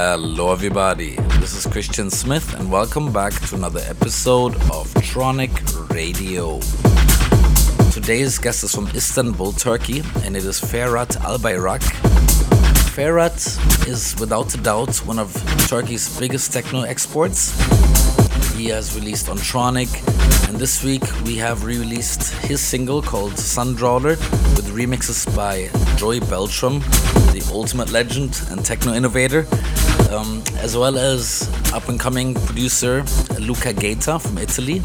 Hello, everybody. This is Christian Smith, and welcome back to another episode of Tronic Radio. Today's guest is from Istanbul, Turkey, and it is Ferhat Albayrak. Ferhat is without a doubt one of Turkey's biggest techno exports. He has released on Tronic, and this week we have re released his single called Sundrawler with remixes by Joey Beltram, the ultimate legend and techno innovator, um, as well as up and coming producer Luca Gaeta from Italy.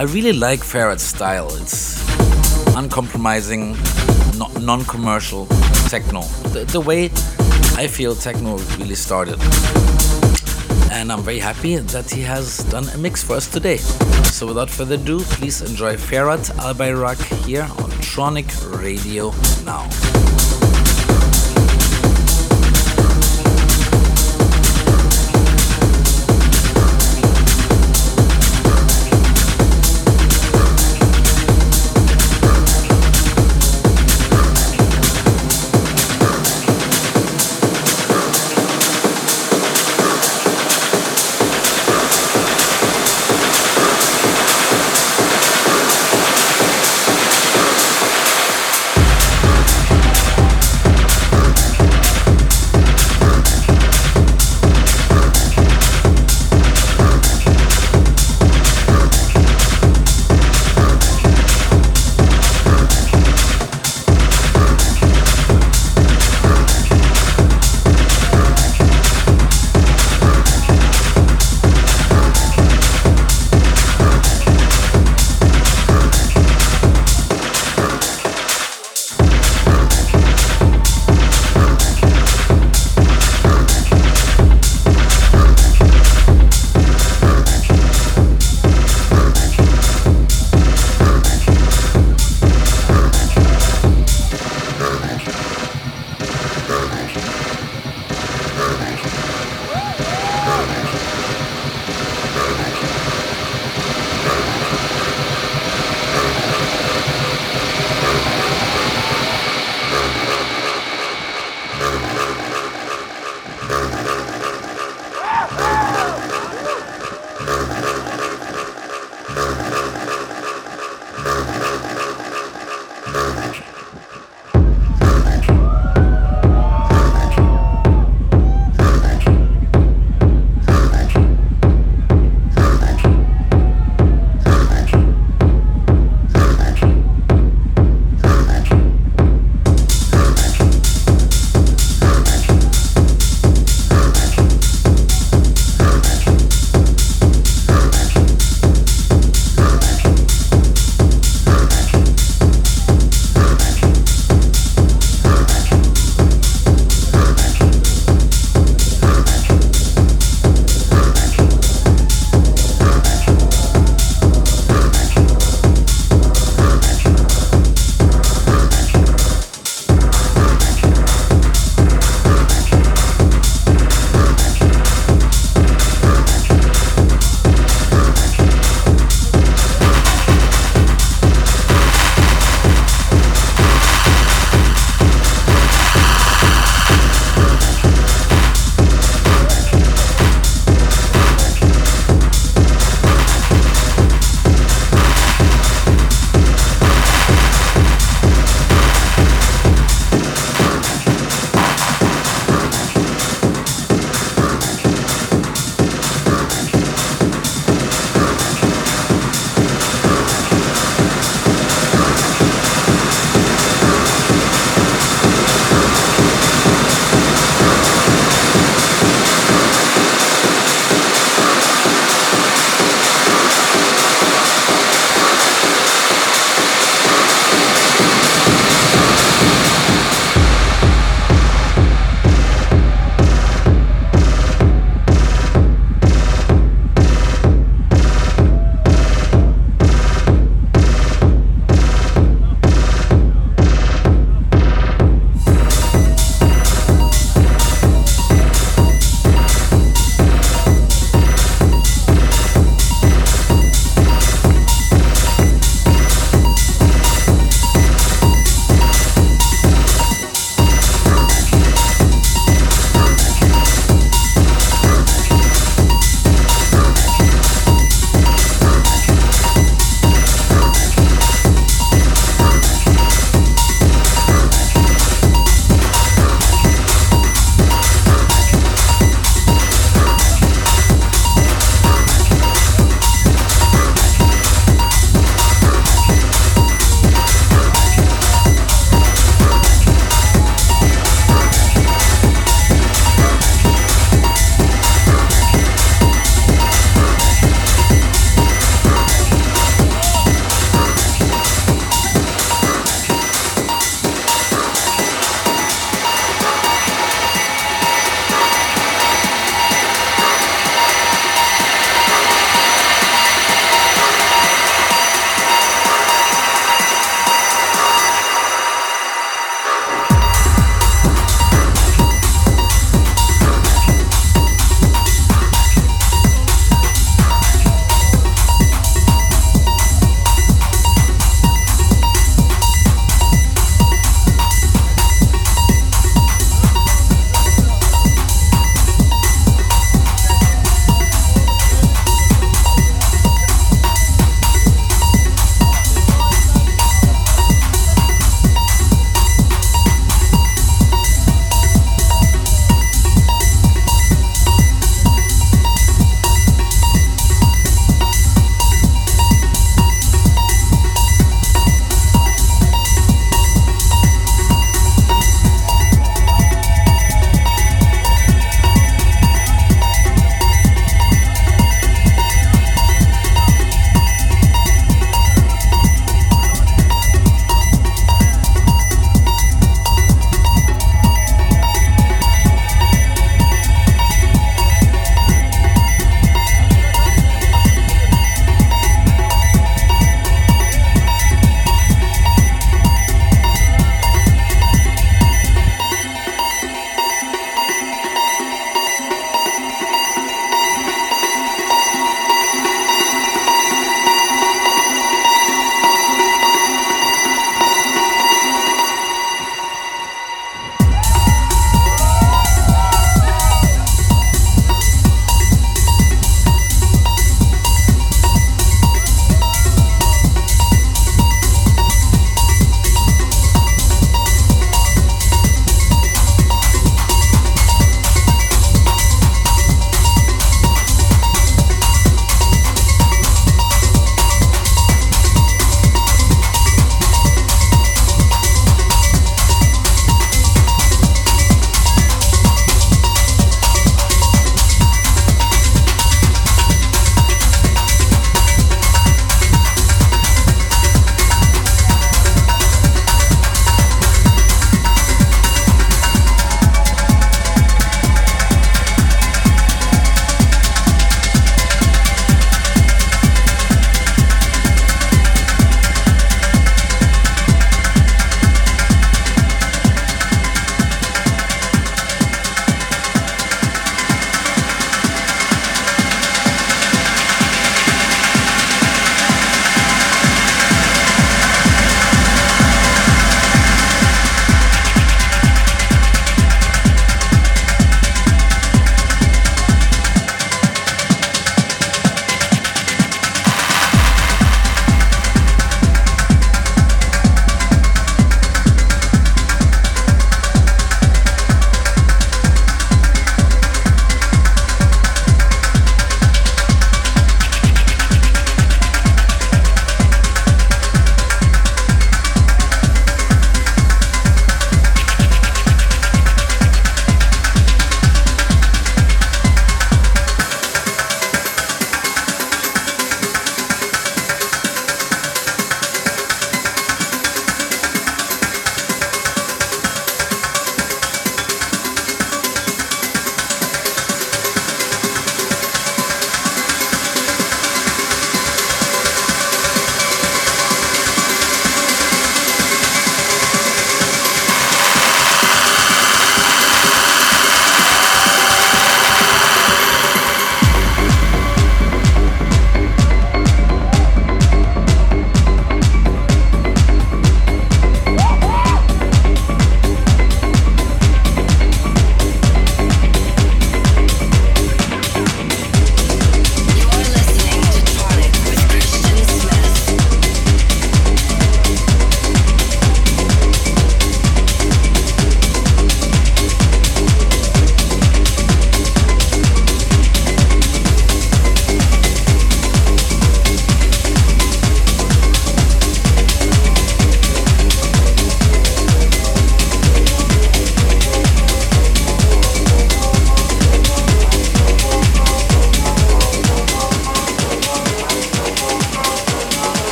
I really like Ferhat's style. It's uncompromising, no- non commercial techno. The, the way I feel techno really started. And I'm very happy that he has done a mix for us today. So without further ado, please enjoy Ferhat Albayrak here on Tronic Radio now.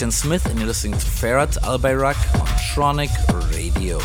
Christian Smith, and you're listening to Ferhat Albayrak on Tronic Radio.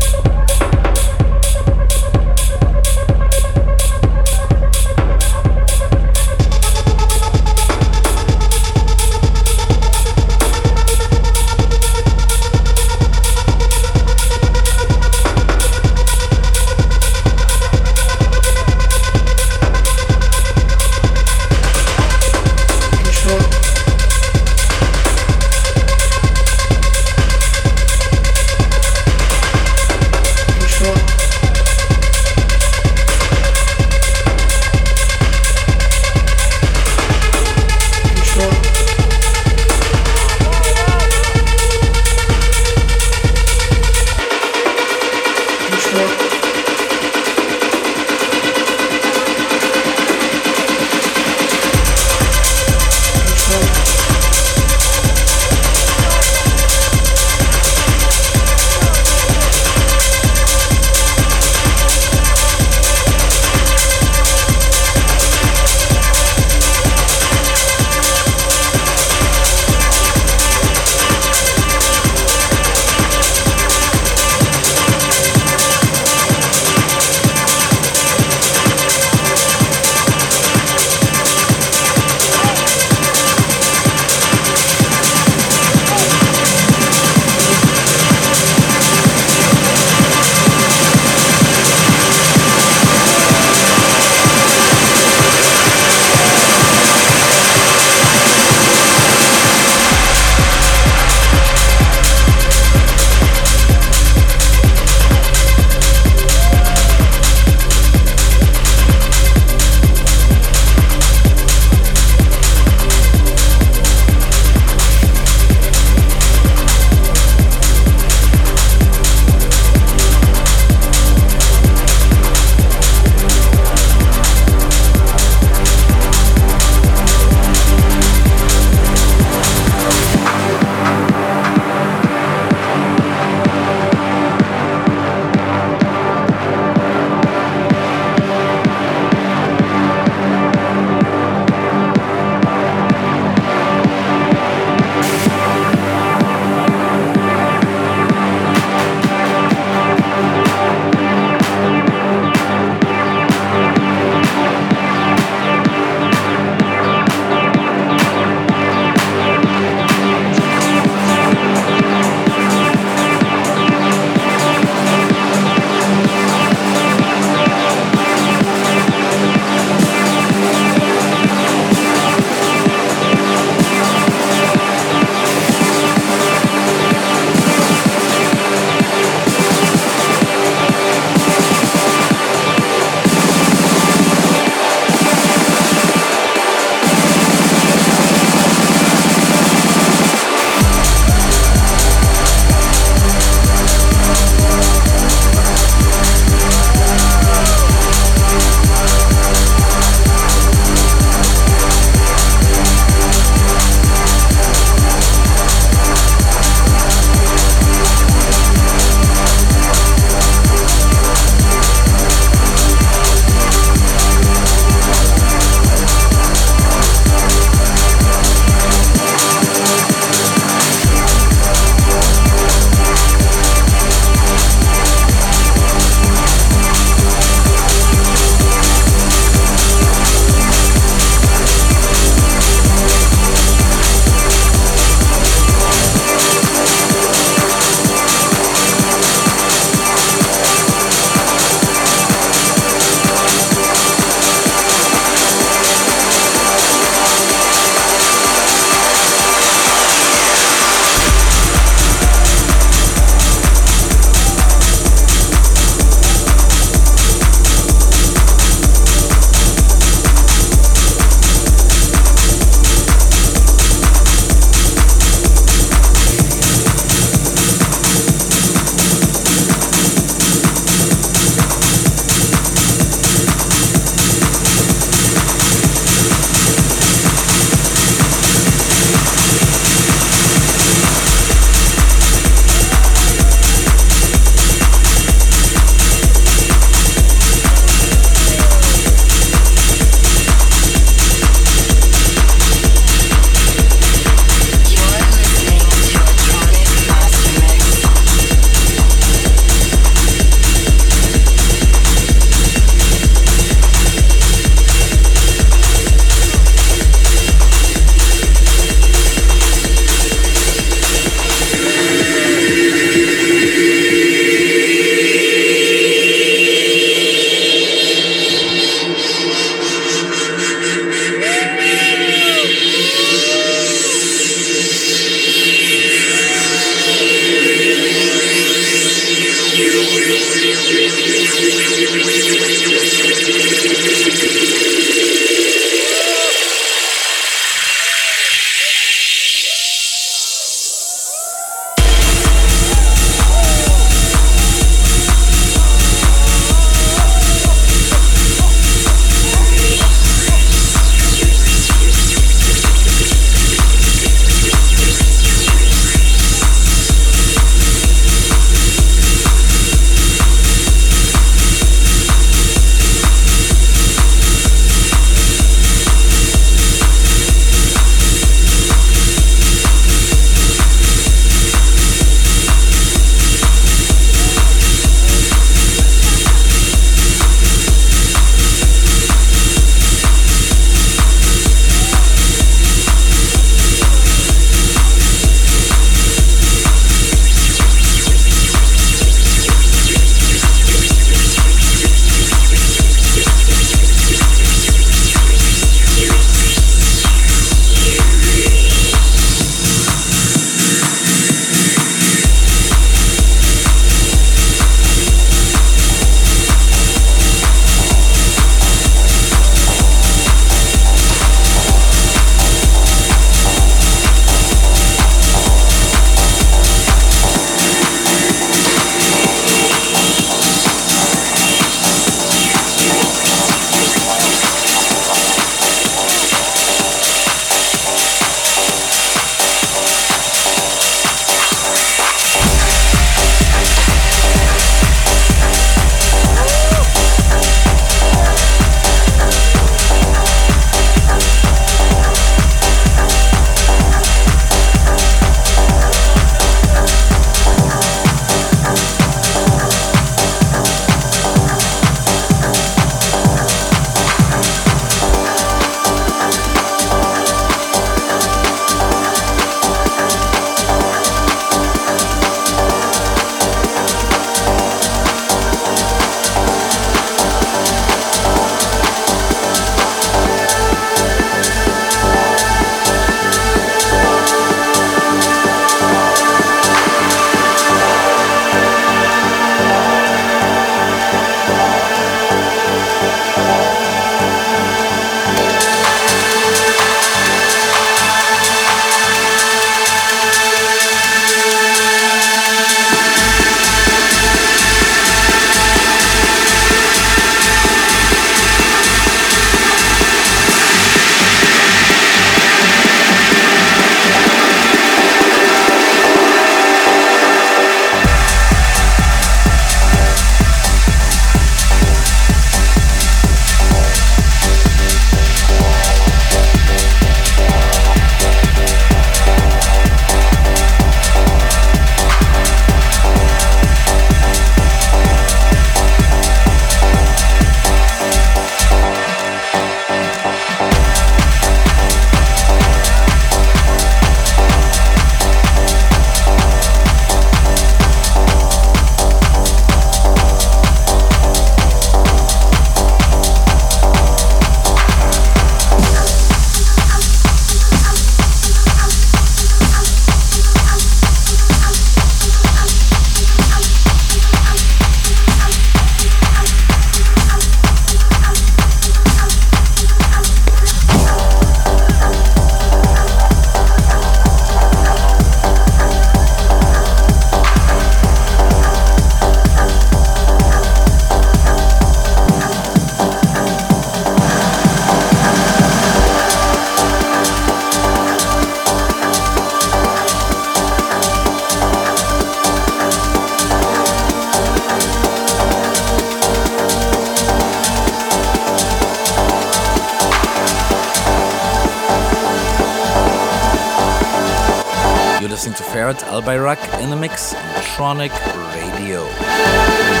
Ferhat Albayrak in the mix on Tronic Radio.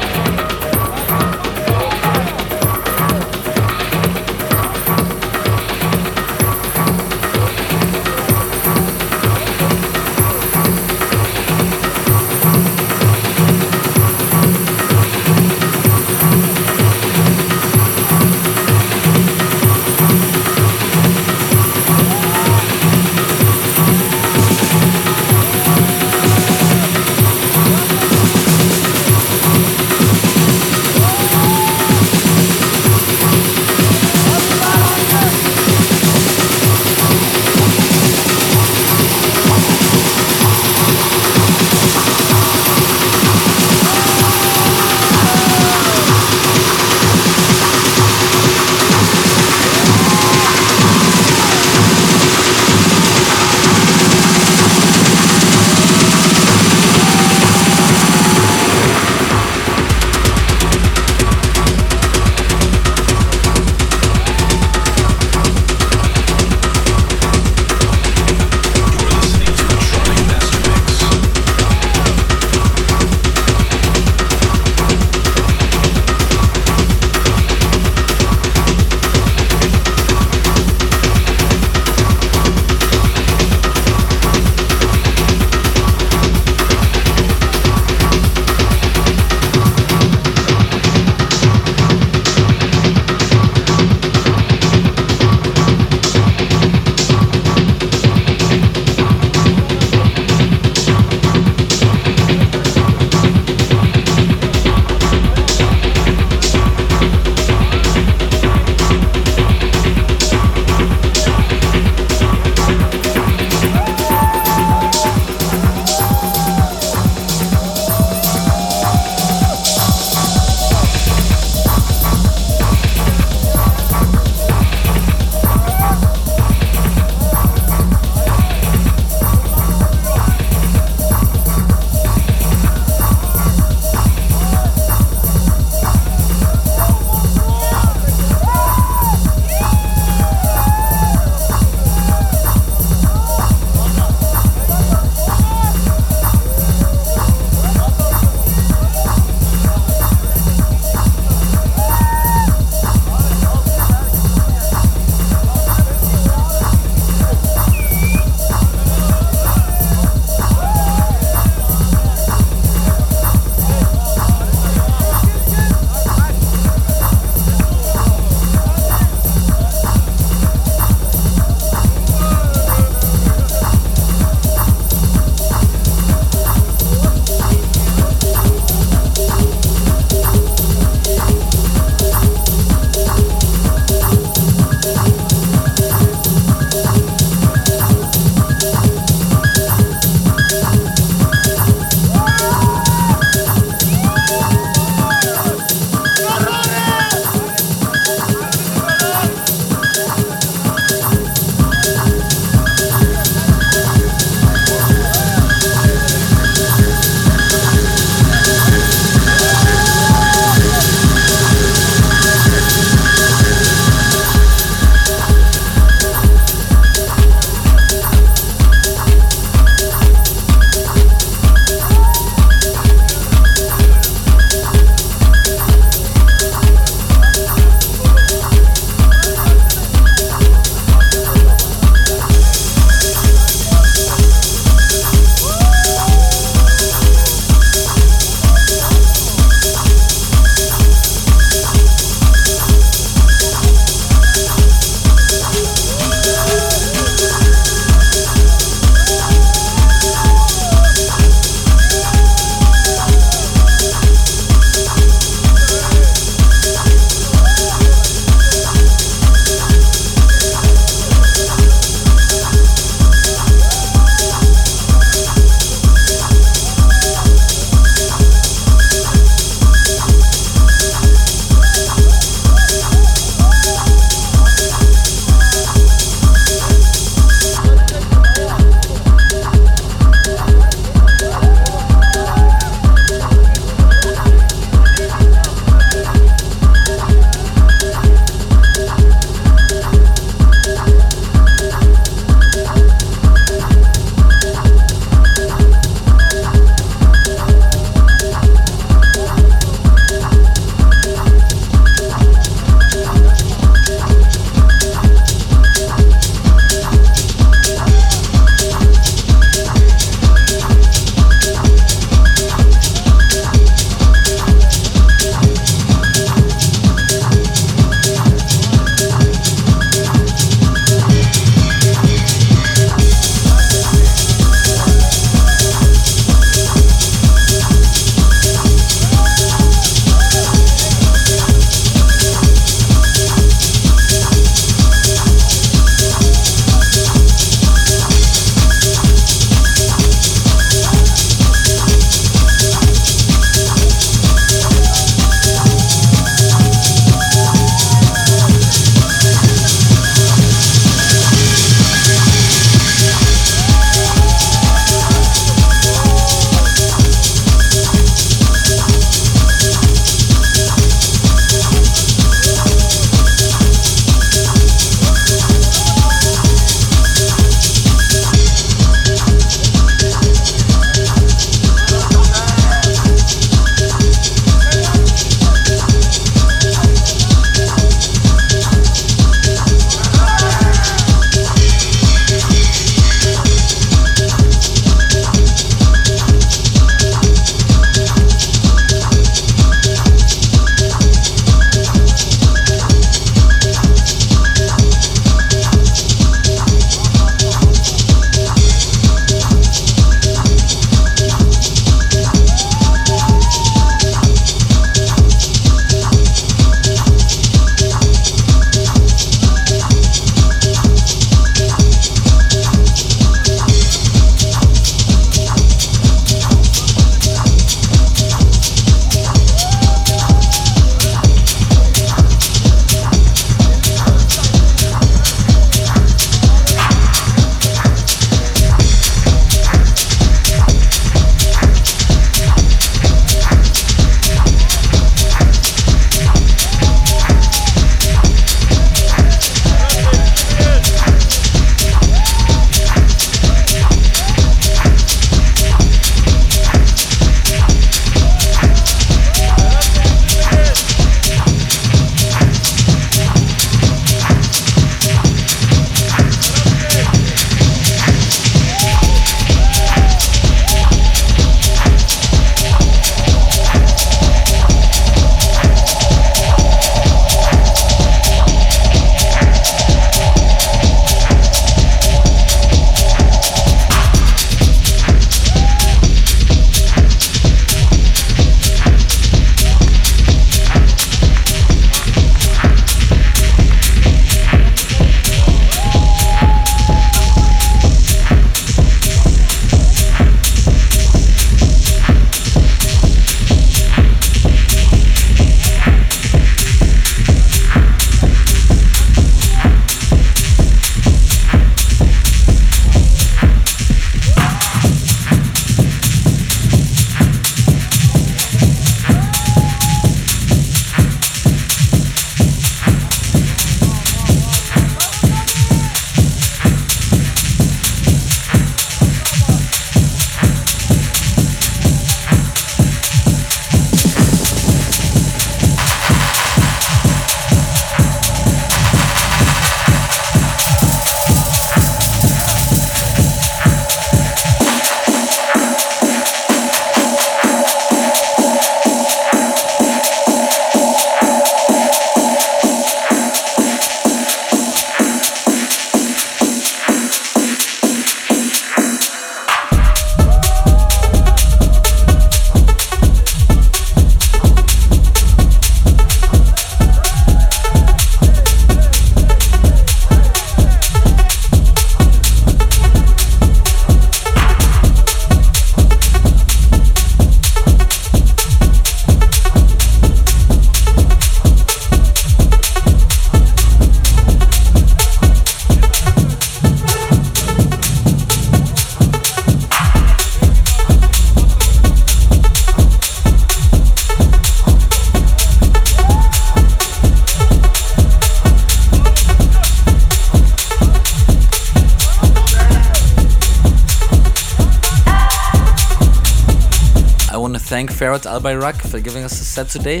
Ferhat Albayrak for giving us a set today.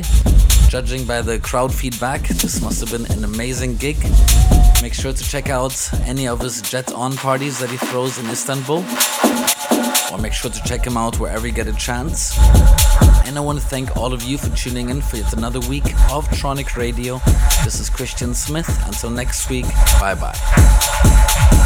Judging by the crowd feedback, this must have been an amazing gig. Make sure to check out any of his Jet On parties that he throws in Istanbul. Or make sure to check him out wherever you get a chance. And I want to thank all of you for tuning in for yet another week of Tronic Radio. This is Christian Smith. Until next week, bye bye.